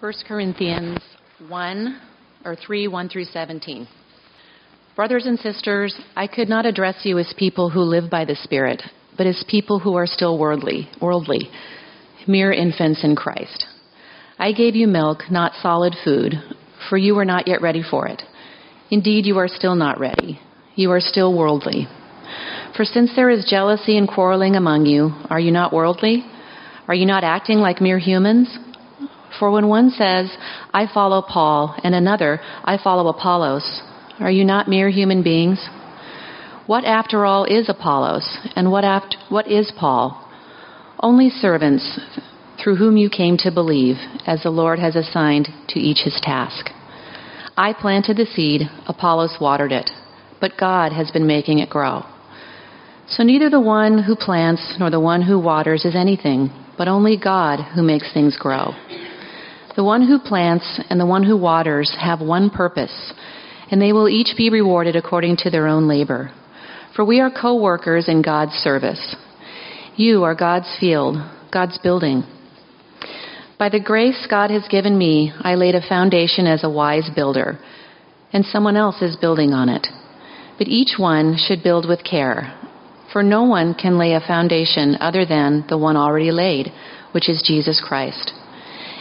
1 Corinthians 1 or 3 1 through 17. Brothers and sisters, I could not address you as people who live by the Spirit, but as people who are still worldly, worldly, mere infants in Christ. I gave you milk, not solid food, for you were not yet ready for it. Indeed, you are still not ready. You are still worldly. For since there is jealousy and quarreling among you, are you not worldly? Are you not acting like mere humans? For when one says, I follow Paul, and another, I follow Apollos, are you not mere human beings? What, after all, is Apollos, and what, aft- what is Paul? Only servants through whom you came to believe, as the Lord has assigned to each his task. I planted the seed, Apollos watered it, but God has been making it grow. So neither the one who plants nor the one who waters is anything, but only God who makes things grow. The one who plants and the one who waters have one purpose, and they will each be rewarded according to their own labor. For we are co workers in God's service. You are God's field, God's building. By the grace God has given me, I laid a foundation as a wise builder, and someone else is building on it. But each one should build with care, for no one can lay a foundation other than the one already laid, which is Jesus Christ.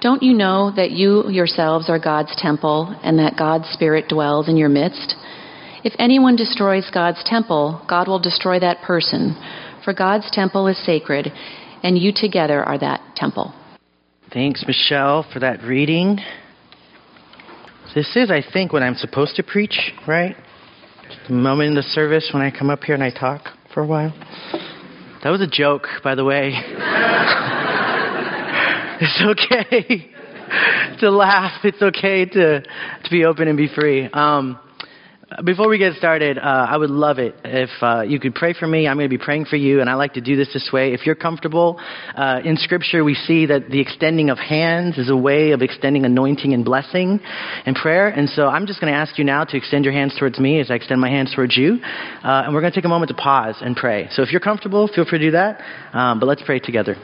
Don't you know that you yourselves are God's temple and that God's Spirit dwells in your midst? If anyone destroys God's temple, God will destroy that person, for God's temple is sacred, and you together are that temple. Thanks, Michelle, for that reading. This is, I think, when I'm supposed to preach, right? The moment in the service when I come up here and I talk for a while. That was a joke, by the way. It's okay to laugh. It's okay to, to be open and be free. Um, before we get started, uh, I would love it if uh, you could pray for me. I'm going to be praying for you, and I like to do this this way. If you're comfortable, uh, in Scripture we see that the extending of hands is a way of extending anointing and blessing and prayer. And so I'm just going to ask you now to extend your hands towards me as I extend my hands towards you. Uh, and we're going to take a moment to pause and pray. So if you're comfortable, feel free to do that. Um, but let's pray together.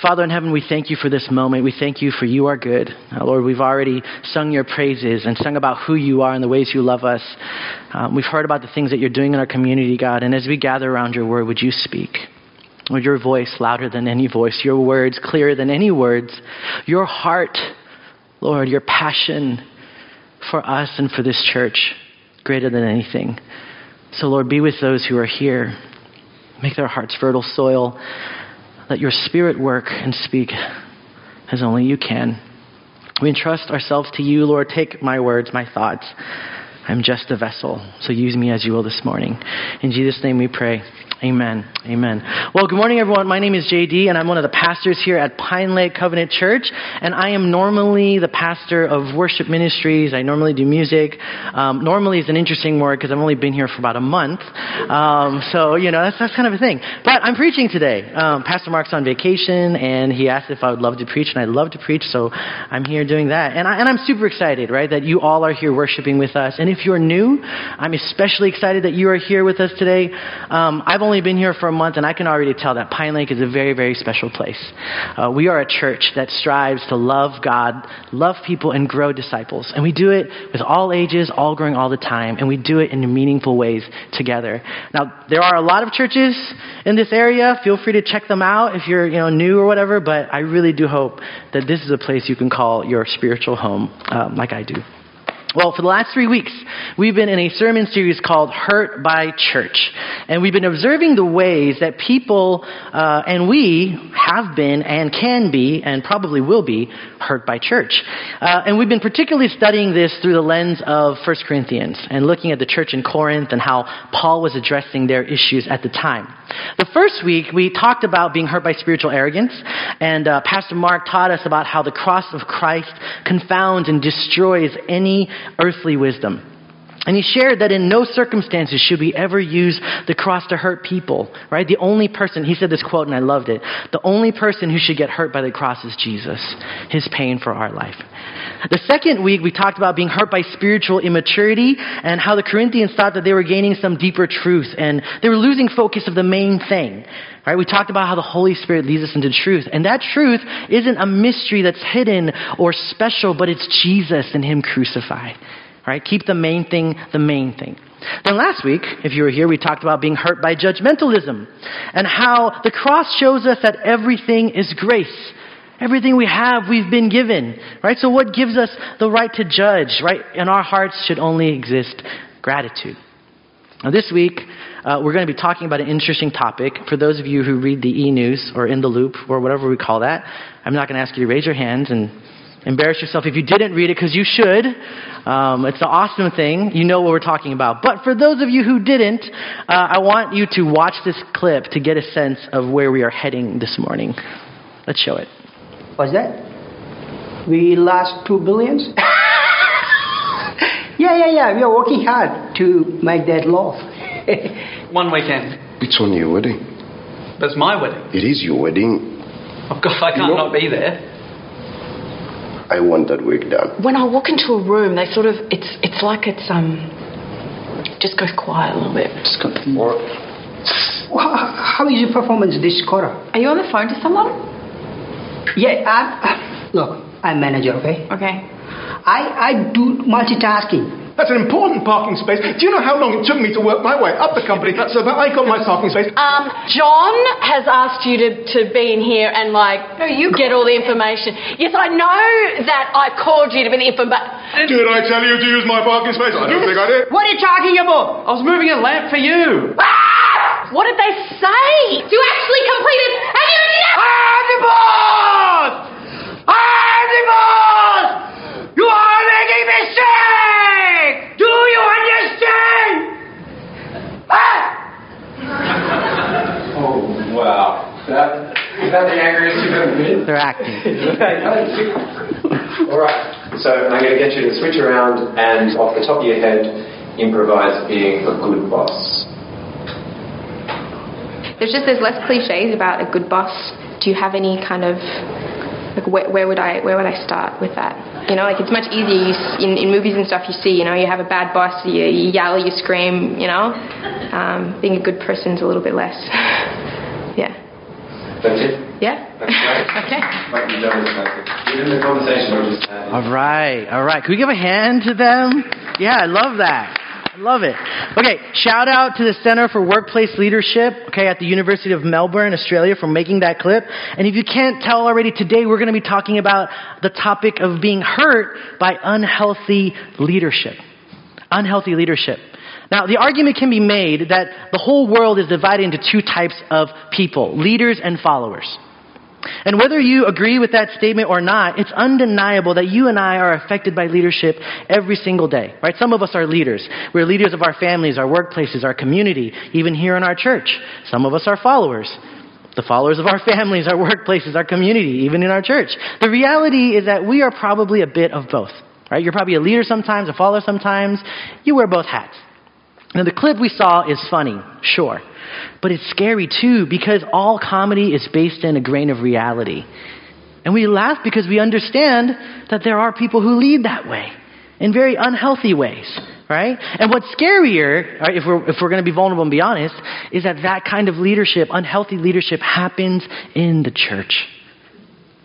Father in heaven, we thank you for this moment. We thank you for you are good. Uh, Lord, we've already sung your praises and sung about who you are and the ways you love us. Um, we've heard about the things that you're doing in our community, God. And as we gather around your word, would you speak? Would your voice louder than any voice, your words clearer than any words, your heart, Lord, your passion for us and for this church greater than anything. So, Lord, be with those who are here. Make their hearts fertile soil. Let your spirit work and speak as only you can. We entrust ourselves to you, Lord. Take my words, my thoughts. I'm just a vessel, so use me as you will this morning. In Jesus' name we pray. Amen. Amen. Well, good morning, everyone. My name is JD, and I'm one of the pastors here at Pine Lake Covenant Church. And I am normally the pastor of worship ministries. I normally do music. Um, normally is an interesting word because I've only been here for about a month. Um, so, you know, that's, that's kind of a thing. But I'm preaching today. Um, pastor Mark's on vacation, and he asked if I would love to preach, and I'd love to preach, so I'm here doing that. And, I, and I'm super excited, right, that you all are here worshiping with us. And if you're new, I'm especially excited that you are here with us today. Um, I've only been here for a month, and I can already tell that Pine Lake is a very, very special place. Uh, we are a church that strives to love God, love people, and grow disciples. And we do it with all ages, all growing all the time, and we do it in meaningful ways together. Now, there are a lot of churches in this area. Feel free to check them out if you're you know, new or whatever, but I really do hope that this is a place you can call your spiritual home, um, like I do. Well, for the last three weeks, we've been in a sermon series called Hurt by Church. And we've been observing the ways that people, uh, and we have been and can be and probably will be hurt by church. Uh, and we've been particularly studying this through the lens of 1 Corinthians and looking at the church in Corinth and how Paul was addressing their issues at the time. The first week, we talked about being hurt by spiritual arrogance, and uh, Pastor Mark taught us about how the cross of Christ confounds and destroys any earthly wisdom. And he shared that in no circumstances should we ever use the cross to hurt people, right? The only person, he said this quote and I loved it, the only person who should get hurt by the cross is Jesus, his pain for our life. The second week, we talked about being hurt by spiritual immaturity and how the Corinthians thought that they were gaining some deeper truth and they were losing focus of the main thing. Right? We talked about how the Holy Spirit leads us into truth. And that truth isn't a mystery that's hidden or special, but it's Jesus and Him crucified. Right? Keep the main thing the main thing. Then last week, if you were here, we talked about being hurt by judgmentalism and how the cross shows us that everything is grace. Everything we have, we've been given. Right? So what gives us the right to judge? Right? In our hearts should only exist gratitude. Now this week, uh, we're going to be talking about an interesting topic. For those of you who read the e-news or in the loop or whatever we call that, I'm not going to ask you to raise your hands and embarrass yourself if you didn't read it because you should. Um, it's an awesome thing. You know what we're talking about. But for those of you who didn't, uh, I want you to watch this clip to get a sense of where we are heading this morning. Let's show it. What's that? We lost two billions? yeah, yeah, yeah. We are working hard to make that law. One weekend. It's on your wedding. That's my wedding. It is your wedding. Of course, I can't You know- not be there. I want that week done. when I walk into a room, they sort of it's it's like it's um just goes quiet a little bit. Well, how is your performance this quarter? Are you on the phone to someone? Yeah, I, look, I'm manager, okay? Okay. I, I do multitasking. That's an important parking space. Do you know how long it took me to work my way up the company so that I got my parking space? Um, John has asked you to, to be in here and like no, you get all the information. Yes, I know that I called you to be the info, but Did I tell you to use my parking space? I don't think I did. What are you talking about? I was moving a lamp for you. what did they say? You actually completed an unit. I'm the boss! I'm the boss! You are making mistake! Do you understand? Ah! Oh, wow. That, is that the angriest you've ever been? They're acting. All right. So I'm going to get you to switch around and, off the top of your head, improvise being a good boss. there's just there's less cliches about a good boss. Do you have any kind of like where, where would I where would I start with that? You know, like it's much easier. You, in in movies and stuff, you see, you know, you have a bad boss, you, you yell, you scream. You know, um, being a good person's a little bit less. yeah, That's it? yeah. That's great. okay. Like you've done this, Matthew. Given the conversation we just had. All right, all right. Can we give a hand to them? Yeah, I love that. I love it. Okay, shout out to the Center for Workplace Leadership, okay, at the University of Melbourne, Australia, for making that clip. And if you can't tell already, today we're going to be talking about the topic of being hurt by unhealthy leadership. Unhealthy leadership. Now, the argument can be made that the whole world is divided into two types of people leaders and followers. And whether you agree with that statement or not, it's undeniable that you and I are affected by leadership every single day, right? Some of us are leaders. We're leaders of our families, our workplaces, our community, even here in our church. Some of us are followers. The followers of our families, our workplaces, our community, even in our church. The reality is that we are probably a bit of both, right? You're probably a leader sometimes, a follower sometimes. You wear both hats. Now, the clip we saw is funny, sure. But it's scary too because all comedy is based in a grain of reality. And we laugh because we understand that there are people who lead that way in very unhealthy ways, right? And what's scarier, right, if we're, if we're going to be vulnerable and be honest, is that that kind of leadership, unhealthy leadership, happens in the church.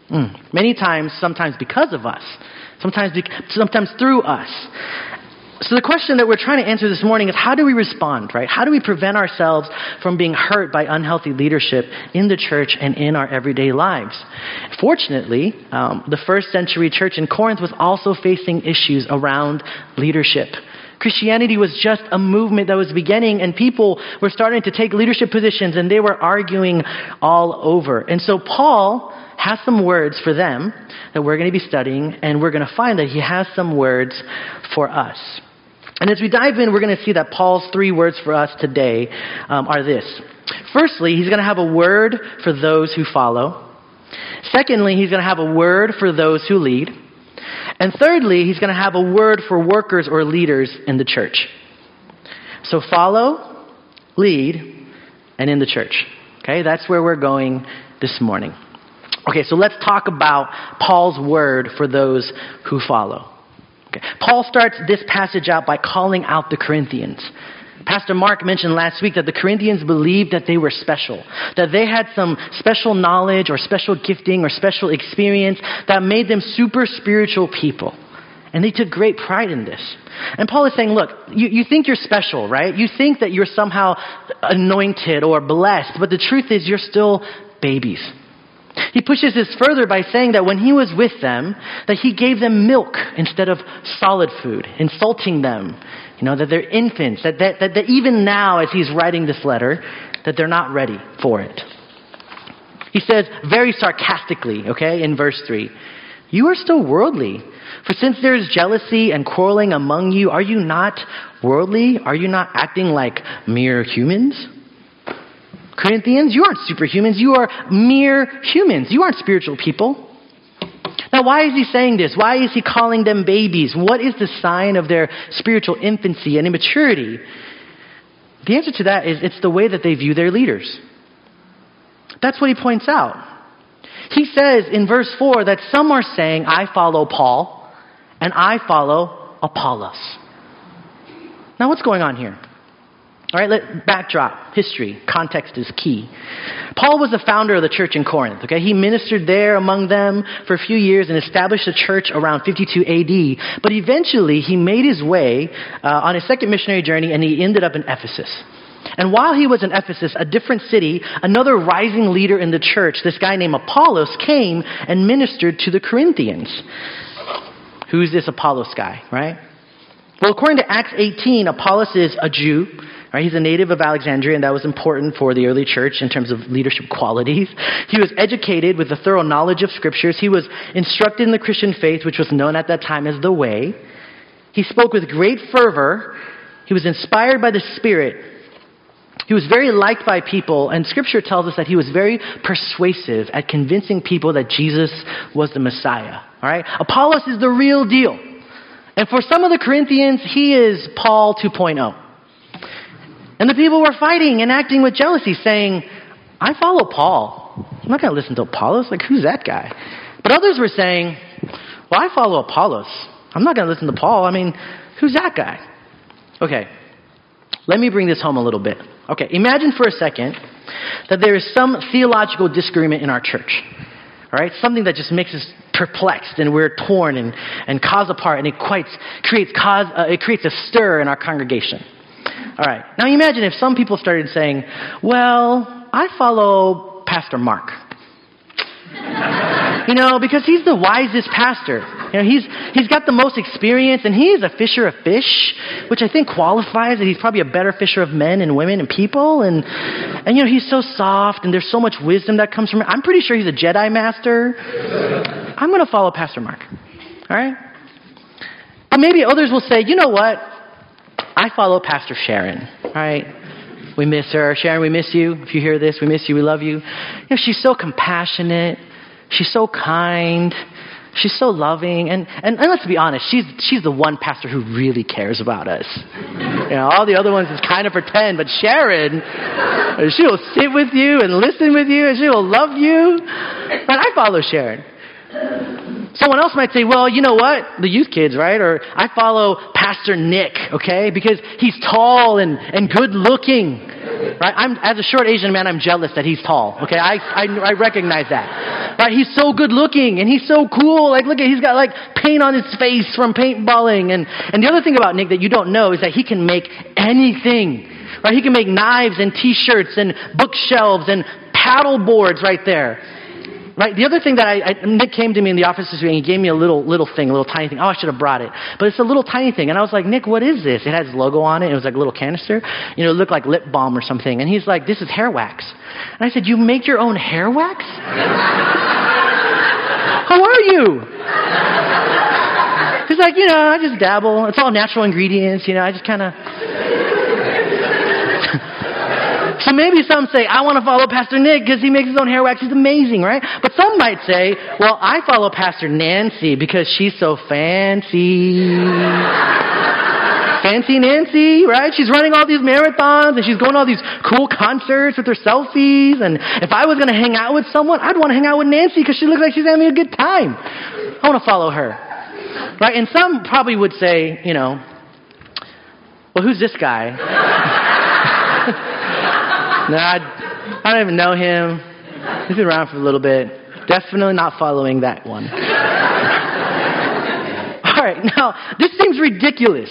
Mm. Many times, sometimes because of us, sometimes, sometimes through us. So the question that we're trying to answer this morning is how do we respond, right? How do we prevent ourselves from being hurt by unhealthy leadership in the church and in our everyday lives? Fortunately, um, the first century church in Corinth was also facing issues around leadership. Christianity was just a movement that was beginning, and people were starting to take leadership positions, and they were arguing all over. And so Paul has some words for them that we're going to be studying, and we're going to find that he has some words for us. And as we dive in, we're going to see that Paul's three words for us today um, are this. Firstly, he's going to have a word for those who follow. Secondly, he's going to have a word for those who lead. And thirdly, he's going to have a word for workers or leaders in the church. So follow, lead, and in the church. Okay, that's where we're going this morning. Okay, so let's talk about Paul's word for those who follow. Okay. Paul starts this passage out by calling out the Corinthians. Pastor Mark mentioned last week that the Corinthians believed that they were special, that they had some special knowledge or special gifting or special experience that made them super spiritual people. And they took great pride in this. And Paul is saying, look, you, you think you're special, right? You think that you're somehow anointed or blessed, but the truth is you're still babies. He pushes this further by saying that when he was with them, that he gave them milk instead of solid food, insulting them, you know, that they're infants, that, that, that, that even now as he's writing this letter, that they're not ready for it. He says very sarcastically, okay, in verse 3, you are still worldly. For since there is jealousy and quarreling among you, are you not worldly? Are you not acting like mere humans? Corinthians, you aren't superhumans. You are mere humans. You aren't spiritual people. Now, why is he saying this? Why is he calling them babies? What is the sign of their spiritual infancy and immaturity? The answer to that is it's the way that they view their leaders. That's what he points out. He says in verse 4 that some are saying, I follow Paul, and I follow Apollos. Now, what's going on here? All right, let backdrop, history, context is key. Paul was the founder of the church in Corinth. Okay, he ministered there among them for a few years and established a church around 52 AD. But eventually, he made his way uh, on his second missionary journey, and he ended up in Ephesus. And while he was in Ephesus, a different city, another rising leader in the church, this guy named Apollos, came and ministered to the Corinthians. Who's this Apollos guy, right? Well, according to Acts 18, Apollos is a Jew Right? He's a native of Alexandria, and that was important for the early church in terms of leadership qualities. He was educated with a thorough knowledge of scriptures. He was instructed in the Christian faith, which was known at that time as the Way. He spoke with great fervor. He was inspired by the Spirit. He was very liked by people, and Scripture tells us that he was very persuasive at convincing people that Jesus was the Messiah. All right? Apollos is the real deal. And for some of the Corinthians, he is Paul 2.0. And the people were fighting and acting with jealousy, saying, I follow Paul. I'm not going to listen to Apollos. Like, who's that guy? But others were saying, Well, I follow Apollos. I'm not going to listen to Paul. I mean, who's that guy? Okay, let me bring this home a little bit. Okay, imagine for a second that there is some theological disagreement in our church. All right, something that just makes us perplexed and we're torn and, and cause apart, and it quite creates cause uh, it creates a stir in our congregation. All right. Now imagine if some people started saying, well, I follow Pastor Mark. you know, because he's the wisest pastor. You know, he's, he's got the most experience, and he is a fisher of fish, which I think qualifies that he's probably a better fisher of men and women and people. And, and you know, he's so soft, and there's so much wisdom that comes from him. I'm pretty sure he's a Jedi master. I'm going to follow Pastor Mark. All right? But maybe others will say, you know what? I follow Pastor Sharon, right? We miss her. Sharon, we miss you. If you hear this, we miss you. We love you. you know, she's so compassionate. She's so kind. She's so loving. And, and, and let's be honest, she's, she's the one pastor who really cares about us. You know, all the other ones is kind of pretend, but Sharon, she will sit with you and listen with you, and she will love you. But I follow Sharon. Someone else might say, well, you know what? The youth kids, right? Or I follow Pastor Nick, okay? Because he's tall and, and good looking. Right? I'm, as a short Asian man, I'm jealous that he's tall. Okay? I, I, I recognize that. Right? He's so good looking and he's so cool. Like, look at, he's got like paint on his face from paintballing. And, and the other thing about Nick that you don't know is that he can make anything. Right? He can make knives and t-shirts and bookshelves and paddle boards right there. Right? The other thing that I, I, Nick came to me in the office this week and he gave me a little, little thing, a little tiny thing. Oh, I should have brought it. But it's a little tiny thing. And I was like, Nick, what is this? It has logo on it. It was like a little canister. You know, it looked like lip balm or something. And he's like, this is hair wax. And I said, you make your own hair wax? How are you? He's like, you know, I just dabble. It's all natural ingredients, you know, I just kind of. So maybe some say, I want to follow Pastor Nick because he makes his own hair wax. He's amazing, right? But some might say, well, I follow Pastor Nancy because she's so fancy. fancy Nancy, right? She's running all these marathons and she's going to all these cool concerts with her selfies. And if I was going to hang out with someone, I'd want to hang out with Nancy because she looks like she's having a good time. I want to follow her. Right? And some probably would say, you know, well, who's this guy? No, I, I don't even know him. He's been around for a little bit. Definitely not following that one. All right, now, this seems ridiculous,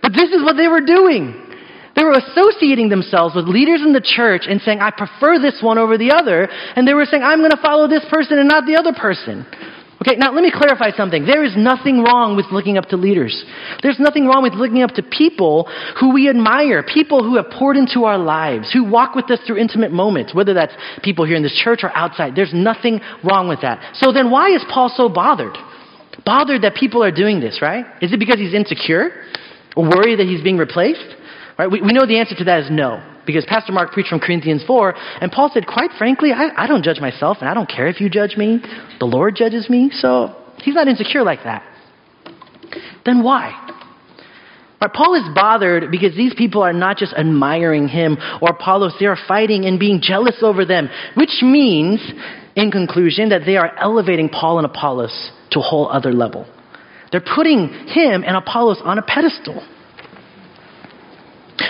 but this is what they were doing. They were associating themselves with leaders in the church and saying, I prefer this one over the other. And they were saying, I'm going to follow this person and not the other person. Okay, now let me clarify something. There is nothing wrong with looking up to leaders. There's nothing wrong with looking up to people who we admire, people who have poured into our lives, who walk with us through intimate moments, whether that's people here in this church or outside. There's nothing wrong with that. So then why is Paul so bothered? Bothered that people are doing this, right? Is it because he's insecure? Or worried that he's being replaced? Right? We, we know the answer to that is no. Because Pastor Mark preached from Corinthians 4, and Paul said, quite frankly, I, I don't judge myself, and I don't care if you judge me. The Lord judges me, so he's not insecure like that. Then why? Right, Paul is bothered because these people are not just admiring him or Apollos, they are fighting and being jealous over them, which means, in conclusion, that they are elevating Paul and Apollos to a whole other level. They're putting him and Apollos on a pedestal.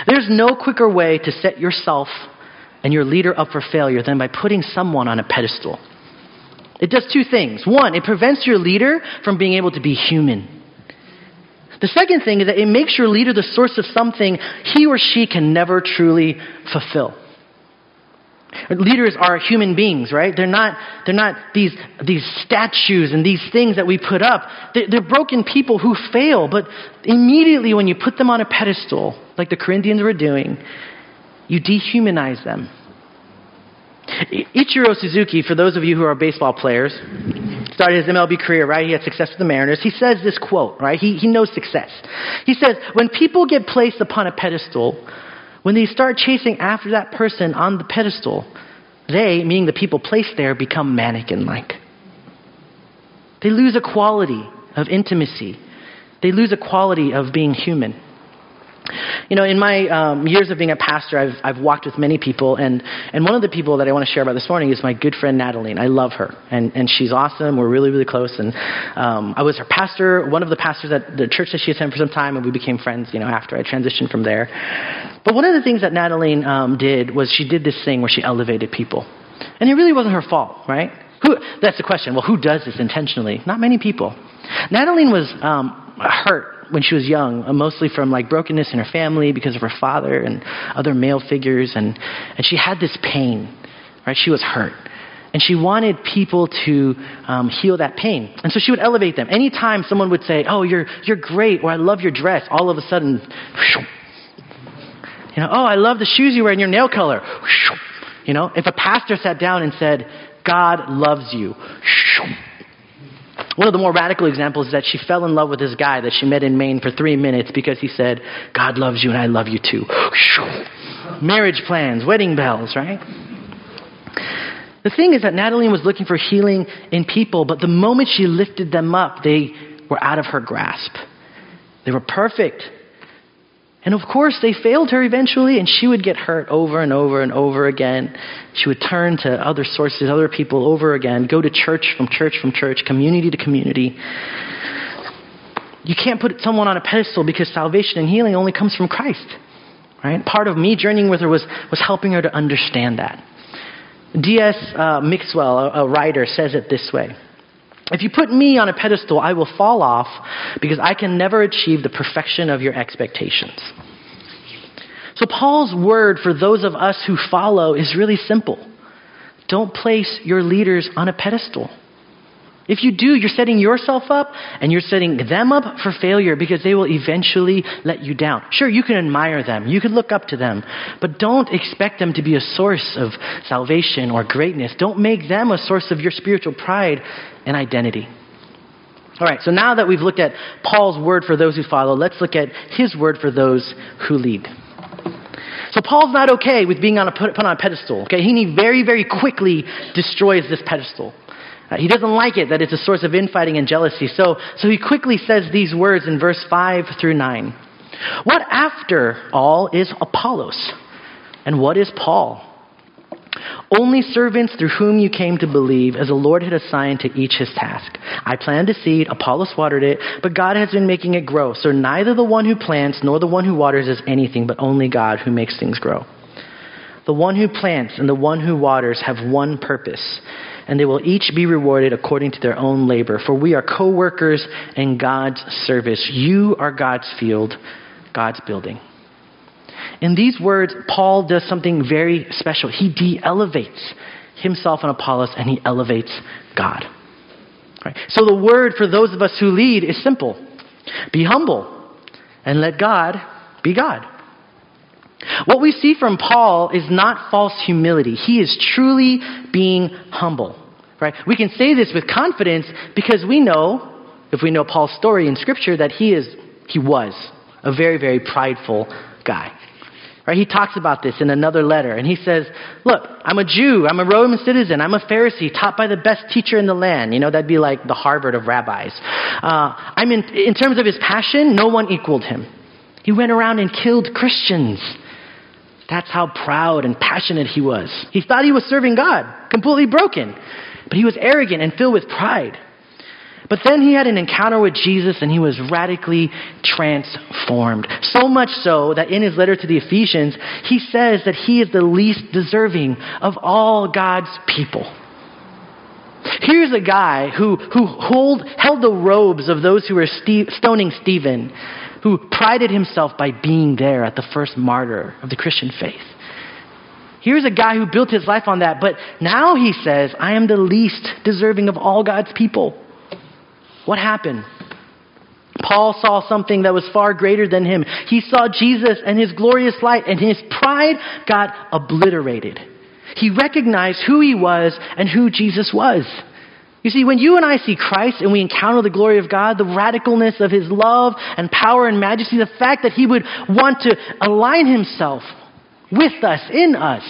There's no quicker way to set yourself and your leader up for failure than by putting someone on a pedestal. It does two things. One, it prevents your leader from being able to be human. The second thing is that it makes your leader the source of something he or she can never truly fulfill. Leaders are human beings, right? They're not, they're not these, these statues and these things that we put up. They're, they're broken people who fail, but immediately when you put them on a pedestal, like the Corinthians were doing, you dehumanize them. Ichiro Suzuki, for those of you who are baseball players, started his MLB career, right? He had success with the Mariners. He says this quote, right? He, he knows success. He says, When people get placed upon a pedestal, when they start chasing after that person on the pedestal, they, meaning the people placed there, become mannequin like. They lose a quality of intimacy, they lose a quality of being human. You know, in my um, years of being a pastor, I've, I've walked with many people, and, and one of the people that I want to share about this morning is my good friend Natalie. I love her, and, and she's awesome. We're really, really close. And um, I was her pastor, one of the pastors at the church that she attended for some time, and we became friends, you know, after I transitioned from there. But one of the things that Natalie um, did was she did this thing where she elevated people. And it really wasn't her fault, right? Who, that's the question. Well, who does this intentionally? Not many people. Natalie was um, hurt when she was young, uh, mostly from like brokenness in her family because of her father and other male figures, and, and she had this pain, right? She was hurt. And she wanted people to um, heal that pain. And so she would elevate them. Anytime someone would say, Oh, you're, you're great, or I love your dress, all of a sudden, you know, oh, I love the shoes you wear and your nail color. You know, if a pastor sat down and said, God loves you, one of the more radical examples is that she fell in love with this guy that she met in Maine for three minutes because he said, God loves you and I love you too. Marriage plans, wedding bells, right? The thing is that Natalie was looking for healing in people, but the moment she lifted them up, they were out of her grasp. They were perfect. And of course, they failed her eventually, and she would get hurt over and over and over again. She would turn to other sources, other people over again, go to church from church from church, community to community. You can't put someone on a pedestal because salvation and healing only comes from Christ. Right? Part of me journeying with her was, was helping her to understand that. D.S. Uh, Mixwell, a, a writer, says it this way. If you put me on a pedestal, I will fall off because I can never achieve the perfection of your expectations. So, Paul's word for those of us who follow is really simple don't place your leaders on a pedestal. If you do, you're setting yourself up and you're setting them up for failure because they will eventually let you down. Sure, you can admire them, you can look up to them, but don't expect them to be a source of salvation or greatness. Don't make them a source of your spiritual pride and identity. All right, so now that we've looked at Paul's word for those who follow, let's look at his word for those who lead. So Paul's not okay with being on a put, on a pedestal. Okay, he very, very quickly destroys this pedestal. Uh, he doesn't like it that it's a source of infighting and jealousy. So, so he quickly says these words in verse 5 through 9. What after all is Apollos? And what is Paul? Only servants through whom you came to believe, as the Lord had assigned to each his task. I planted a seed, Apollos watered it, but God has been making it grow. So neither the one who plants nor the one who waters is anything, but only God who makes things grow. The one who plants and the one who waters have one purpose, and they will each be rewarded according to their own labor. For we are co workers in God's service. You are God's field, God's building. In these words, Paul does something very special. He de elevates himself and Apollos, and he elevates God. Right? So the word for those of us who lead is simple be humble and let God be God. What we see from Paul is not false humility. He is truly being humble. Right? We can say this with confidence because we know, if we know Paul's story in Scripture, that he is he was a very, very prideful guy. Right? He talks about this in another letter, and he says, Look, I'm a Jew, I'm a Roman citizen, I'm a Pharisee, taught by the best teacher in the land. You know, that'd be like the Harvard of rabbis. Uh, I'm in, in terms of his passion, no one equaled him. He went around and killed Christians. That's how proud and passionate he was. He thought he was serving God, completely broken. But he was arrogant and filled with pride. But then he had an encounter with Jesus and he was radically transformed. So much so that in his letter to the Ephesians, he says that he is the least deserving of all God's people. Here's a guy who, who hold, held the robes of those who were stoning Stephen, who prided himself by being there at the first martyr of the Christian faith. Here's a guy who built his life on that, but now he says, I am the least deserving of all God's people. What happened? Paul saw something that was far greater than him. He saw Jesus and his glorious light, and his pride got obliterated. He recognized who he was and who Jesus was. You see, when you and I see Christ and we encounter the glory of God, the radicalness of his love and power and majesty, the fact that he would want to align himself with us, in us,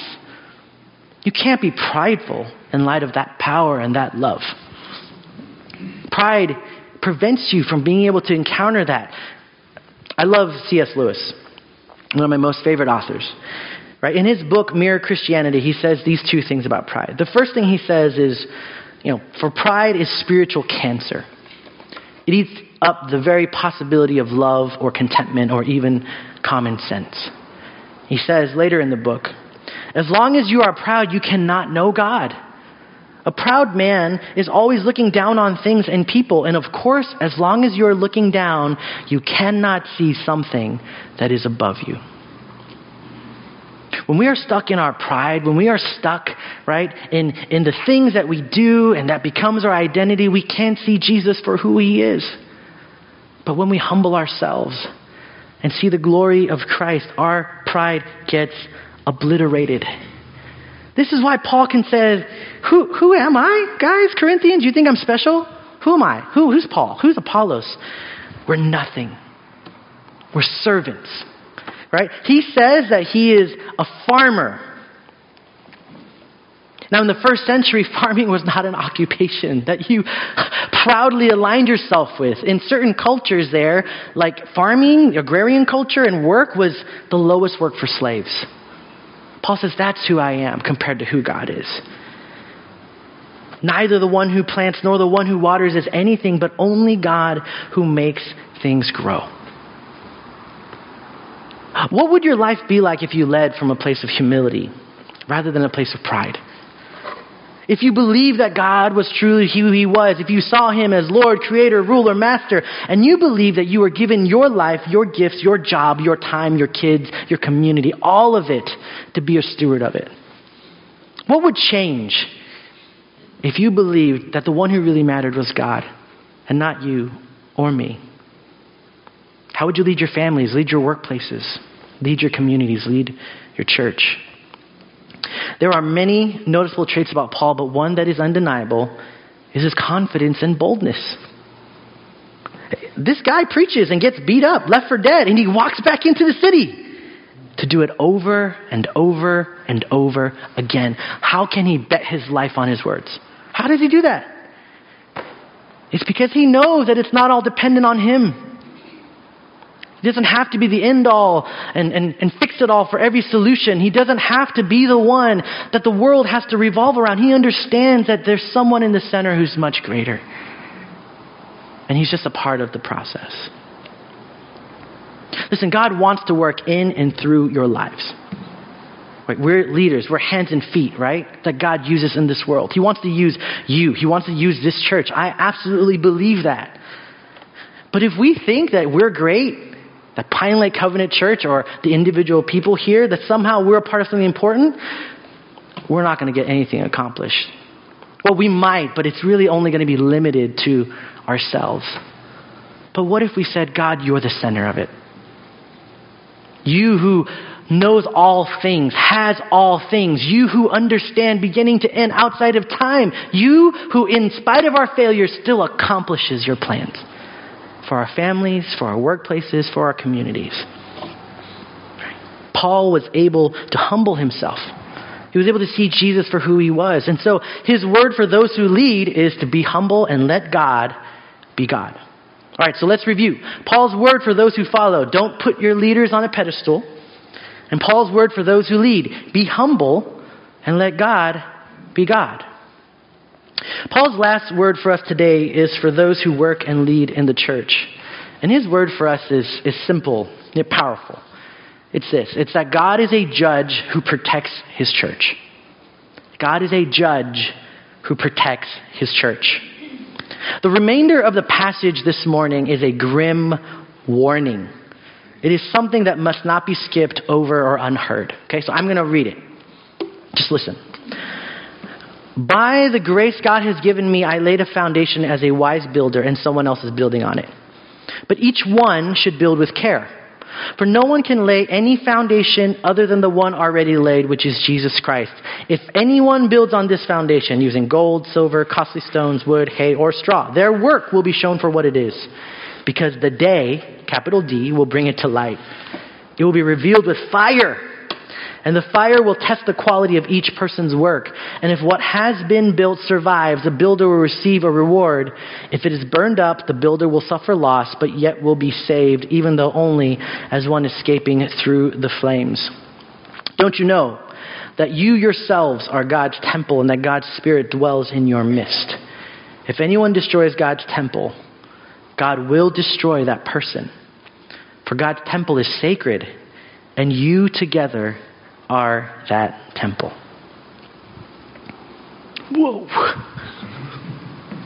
you can't be prideful in light of that power and that love. Pride prevents you from being able to encounter that. I love C.S. Lewis, one of my most favorite authors. Right? In his book Mere Christianity, he says these two things about pride. The first thing he says is, you know, for pride is spiritual cancer. It eats up the very possibility of love or contentment or even common sense. He says later in the book, as long as you are proud, you cannot know God. A proud man is always looking down on things and people. And of course, as long as you're looking down, you cannot see something that is above you. When we are stuck in our pride, when we are stuck, right, in, in the things that we do and that becomes our identity, we can't see Jesus for who he is. But when we humble ourselves and see the glory of Christ, our pride gets obliterated. This is why Paul can say, who, who am I, guys, Corinthians? You think I'm special? Who am I? Who, who's Paul? Who's Apollos? We're nothing. We're servants. Right? He says that he is a farmer. Now, in the first century, farming was not an occupation that you proudly aligned yourself with. In certain cultures, there, like farming, agrarian culture, and work was the lowest work for slaves. Paul says, That's who I am compared to who God is. Neither the one who plants nor the one who waters is anything, but only God who makes things grow. What would your life be like if you led from a place of humility rather than a place of pride? If you believe that God was truly who He was, if you saw Him as Lord, Creator, Ruler, Master, and you believe that you were given your life, your gifts, your job, your time, your kids, your community, all of it to be a steward of it, what would change if you believed that the one who really mattered was God and not you or me? How would you lead your families, lead your workplaces, lead your communities, lead your church? There are many noticeable traits about Paul, but one that is undeniable is his confidence and boldness. This guy preaches and gets beat up, left for dead, and he walks back into the city to do it over and over and over again. How can he bet his life on his words? How does he do that? It's because he knows that it's not all dependent on him. He doesn't have to be the end all and, and, and fix it all for every solution. He doesn't have to be the one that the world has to revolve around. He understands that there's someone in the center who's much greater. And he's just a part of the process. Listen, God wants to work in and through your lives. Right? We're leaders, we're hands and feet, right? That God uses in this world. He wants to use you, He wants to use this church. I absolutely believe that. But if we think that we're great that Pine Lake Covenant Church or the individual people here, that somehow we're a part of something important, we're not going to get anything accomplished. Well, we might, but it's really only going to be limited to ourselves. But what if we said, God, you're the center of it? You who knows all things, has all things, you who understand beginning to end outside of time, you who, in spite of our failures, still accomplishes your plans for our families, for our workplaces, for our communities. Paul was able to humble himself. He was able to see Jesus for who he was. And so his word for those who lead is to be humble and let God be God. All right, so let's review. Paul's word for those who follow don't put your leaders on a pedestal. And Paul's word for those who lead be humble and let God be God. Paul's last word for us today is for those who work and lead in the church. And his word for us is, is simple yet powerful. It's this it's that God is a judge who protects his church. God is a judge who protects his church. The remainder of the passage this morning is a grim warning. It is something that must not be skipped over or unheard. Okay, so I'm going to read it. Just listen. By the grace God has given me, I laid a foundation as a wise builder, and someone else is building on it. But each one should build with care. For no one can lay any foundation other than the one already laid, which is Jesus Christ. If anyone builds on this foundation using gold, silver, costly stones, wood, hay, or straw, their work will be shown for what it is. Because the day, capital D, will bring it to light. It will be revealed with fire and the fire will test the quality of each person's work. And if what has been built survives, the builder will receive a reward. If it is burned up, the builder will suffer loss, but yet will be saved, even though only as one escaping through the flames. Don't you know that you yourselves are God's temple and that God's Spirit dwells in your midst? If anyone destroys God's temple, God will destroy that person. For God's temple is sacred, and you together are that temple. Whoa.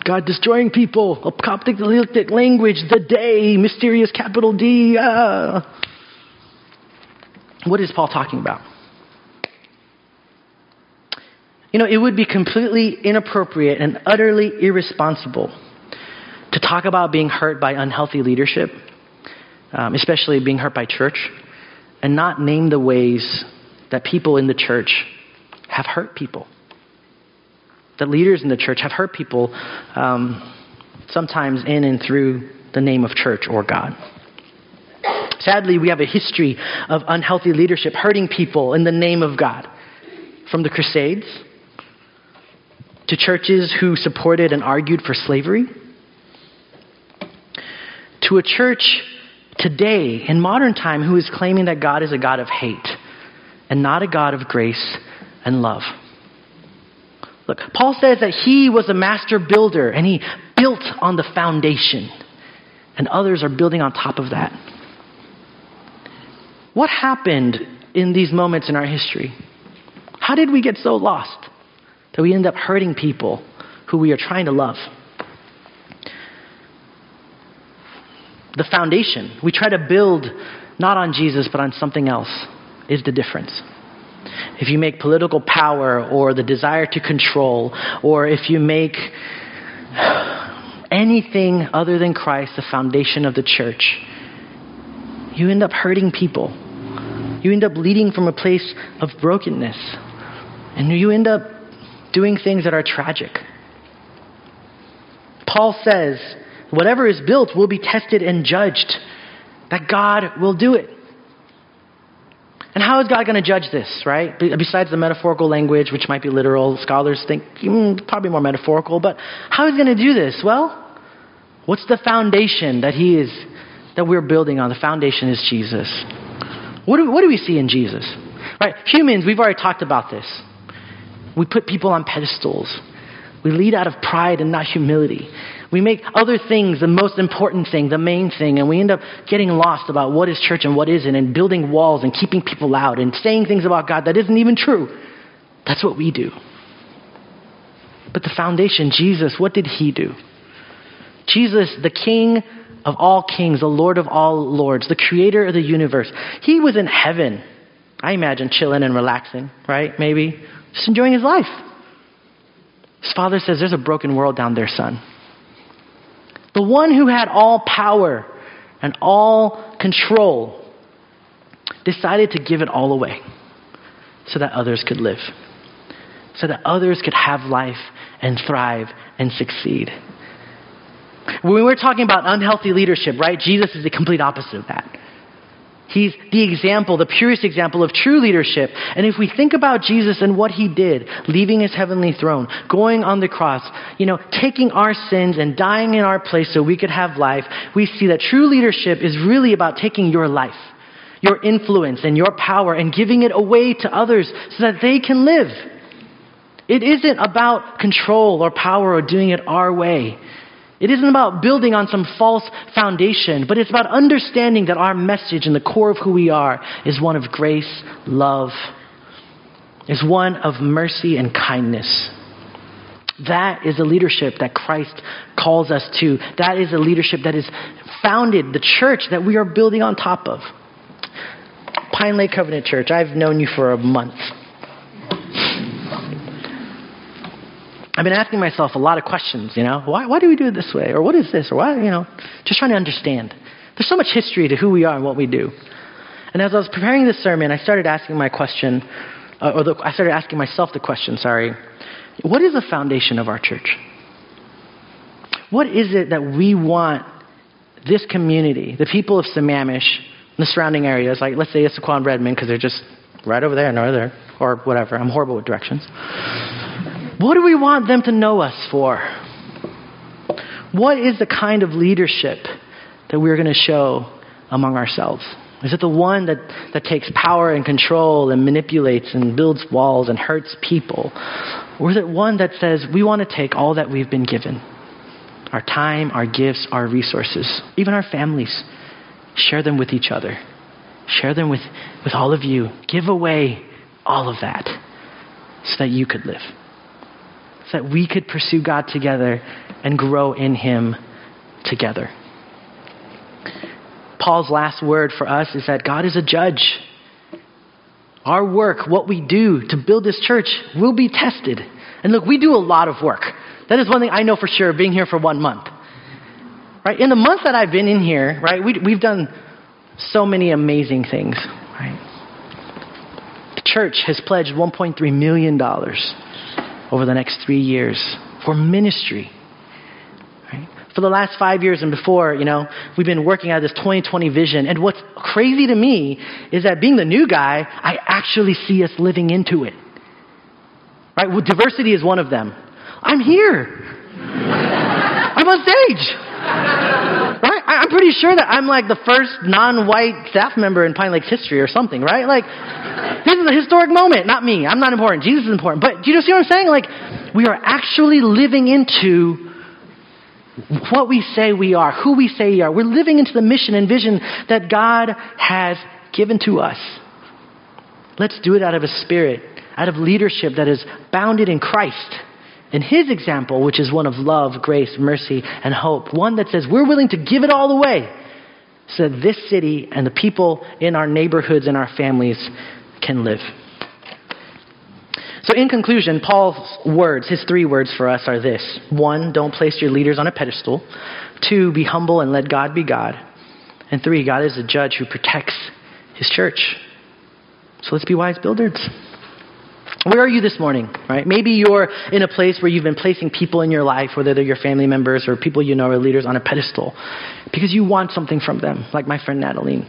God destroying people, apocalyptic language, the day, mysterious capital D. Uh. What is Paul talking about? You know, it would be completely inappropriate and utterly irresponsible to talk about being hurt by unhealthy leadership, um, especially being hurt by church, and not name the ways that people in the church have hurt people. That leaders in the church have hurt people, um, sometimes in and through the name of church or God. Sadly, we have a history of unhealthy leadership hurting people in the name of God. From the Crusades to churches who supported and argued for slavery, to a church today in modern time who is claiming that God is a God of hate and not a God of grace and love. Look, Paul says that he was a master builder and he built on the foundation, and others are building on top of that. What happened in these moments in our history? How did we get so lost that we end up hurting people who we are trying to love? The foundation. We try to build not on Jesus, but on something else, is the difference. If you make political power or the desire to control, or if you make anything other than Christ the foundation of the church, you end up hurting people. You end up leading from a place of brokenness. And you end up doing things that are tragic. Paul says, whatever is built will be tested and judged, that God will do it. And how is God going to judge this, right? Besides the metaphorical language, which might be literal, scholars think mm, probably more metaphorical, but how is he going to do this? Well, what's the foundation that he is that we're building on? The foundation is Jesus. What do, what do we see in Jesus? Right? Humans, we've already talked about this. We put people on pedestals. We lead out of pride and not humility. We make other things the most important thing, the main thing, and we end up getting lost about what is church and what isn't, and building walls and keeping people out and saying things about God that isn't even true. That's what we do. But the foundation, Jesus, what did he do? Jesus, the King of all kings, the Lord of all lords, the creator of the universe, he was in heaven. I imagine chilling and relaxing, right? Maybe just enjoying his life. His father says, There's a broken world down there, son. The one who had all power and all control decided to give it all away so that others could live, so that others could have life and thrive and succeed. When we're talking about unhealthy leadership, right, Jesus is the complete opposite of that. He's the example, the purest example of true leadership. And if we think about Jesus and what he did, leaving his heavenly throne, going on the cross, you know, taking our sins and dying in our place so we could have life, we see that true leadership is really about taking your life, your influence and your power and giving it away to others so that they can live. It isn't about control or power or doing it our way. It isn't about building on some false foundation, but it's about understanding that our message and the core of who we are is one of grace, love, is one of mercy and kindness. That is the leadership that Christ calls us to. That is a leadership that is founded, the church that we are building on top of. Pine Lake Covenant Church, I've known you for a month. I've been asking myself a lot of questions, you know. Why, why do we do it this way? Or what is this? Or why, you know, just trying to understand. There's so much history to who we are and what we do. And as I was preparing this sermon, I started asking my question, uh, or the, I started asking myself the question, sorry, what is the foundation of our church? What is it that we want this community, the people of Sammamish, the surrounding areas, like let's say Issaquah and Redmond, because they're just right over there and over there, or whatever. I'm horrible with directions. What do we want them to know us for? What is the kind of leadership that we're going to show among ourselves? Is it the one that, that takes power and control and manipulates and builds walls and hurts people? Or is it one that says, we want to take all that we've been given our time, our gifts, our resources, even our families, share them with each other, share them with, with all of you, give away all of that so that you could live that we could pursue God together and grow in Him together. Paul's last word for us is that God is a judge. Our work, what we do to build this church, will be tested. And look, we do a lot of work. That is one thing I know for sure, being here for one month. Right? In the month that I've been in here, right, we, we've done so many amazing things. Right? The church has pledged $1.3 million over the next three years for ministry. Right? For the last five years and before, you know, we've been working out this 2020 vision. And what's crazy to me is that being the new guy, I actually see us living into it. Right? Well, diversity is one of them. I'm here. I'm on stage. Right? I'm pretty sure that I'm like the first non-white staff member in Pine Lake's history or something, right? Like, this is a historic moment. Not me. I'm not important. Jesus is important. But do you see what I'm saying? Like, we are actually living into what we say we are, who we say we are. We're living into the mission and vision that God has given to us. Let's do it out of a spirit, out of leadership that is bounded in Christ. In his example, which is one of love, grace, mercy, and hope, one that says we're willing to give it all away so that this city and the people in our neighborhoods and our families can live. So, in conclusion, Paul's words, his three words for us are this one, don't place your leaders on a pedestal. Two, be humble and let God be God. And three, God is a judge who protects his church. So let's be wise builders. Where are you this morning, right? Maybe you're in a place where you've been placing people in your life, whether they're your family members or people you know are leaders, on a pedestal because you want something from them, like my friend Natalie. You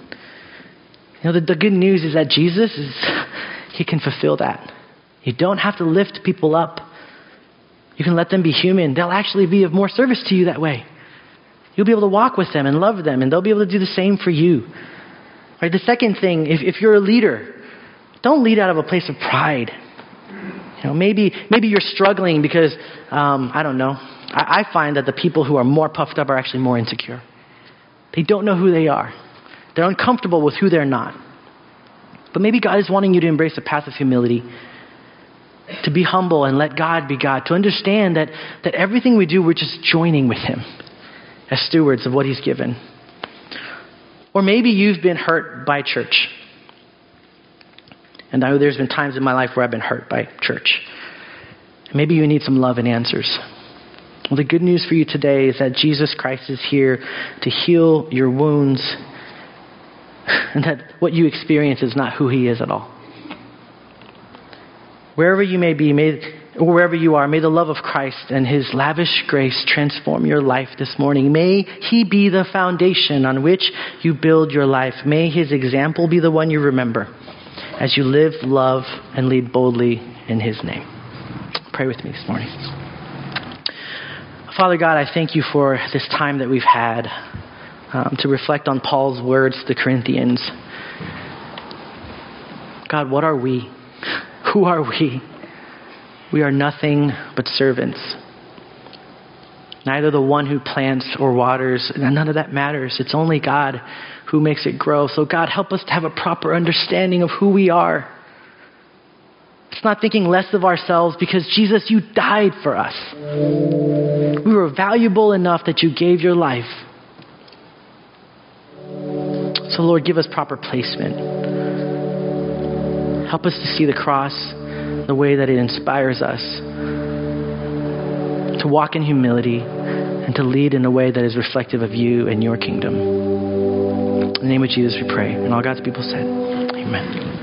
know, the, the good news is that Jesus is, he can fulfill that. You don't have to lift people up. You can let them be human. They'll actually be of more service to you that way. You'll be able to walk with them and love them, and they'll be able to do the same for you. Right? The second thing, if, if you're a leader, don't lead out of a place of pride. You know, maybe, maybe you're struggling because, um, I don't know, I, I find that the people who are more puffed up are actually more insecure. They don't know who they are, they're uncomfortable with who they're not. But maybe God is wanting you to embrace a path of humility, to be humble and let God be God, to understand that, that everything we do, we're just joining with Him as stewards of what He's given. Or maybe you've been hurt by church. And I know there's been times in my life where I've been hurt by church. Maybe you need some love and answers. Well, the good news for you today is that Jesus Christ is here to heal your wounds and that what you experience is not who He is at all. Wherever you may be, may, wherever you are, may the love of Christ and His lavish grace transform your life this morning. May He be the foundation on which you build your life. May His example be the one you remember as you live, love, and lead boldly in His name. Pray with me this morning. Father God, I thank you for this time that we've had um, to reflect on Paul's words to the Corinthians. God, what are we? Who are we? We are nothing but servants. Neither the one who plants or waters, none of that matters. It's only God who makes it grow. So, God, help us to have a proper understanding of who we are. It's not thinking less of ourselves because, Jesus, you died for us. We were valuable enough that you gave your life. So, Lord, give us proper placement. Help us to see the cross the way that it inspires us to walk in humility and to lead in a way that is reflective of you and your kingdom. In the name of Jesus, we pray. And all God's people said, Amen.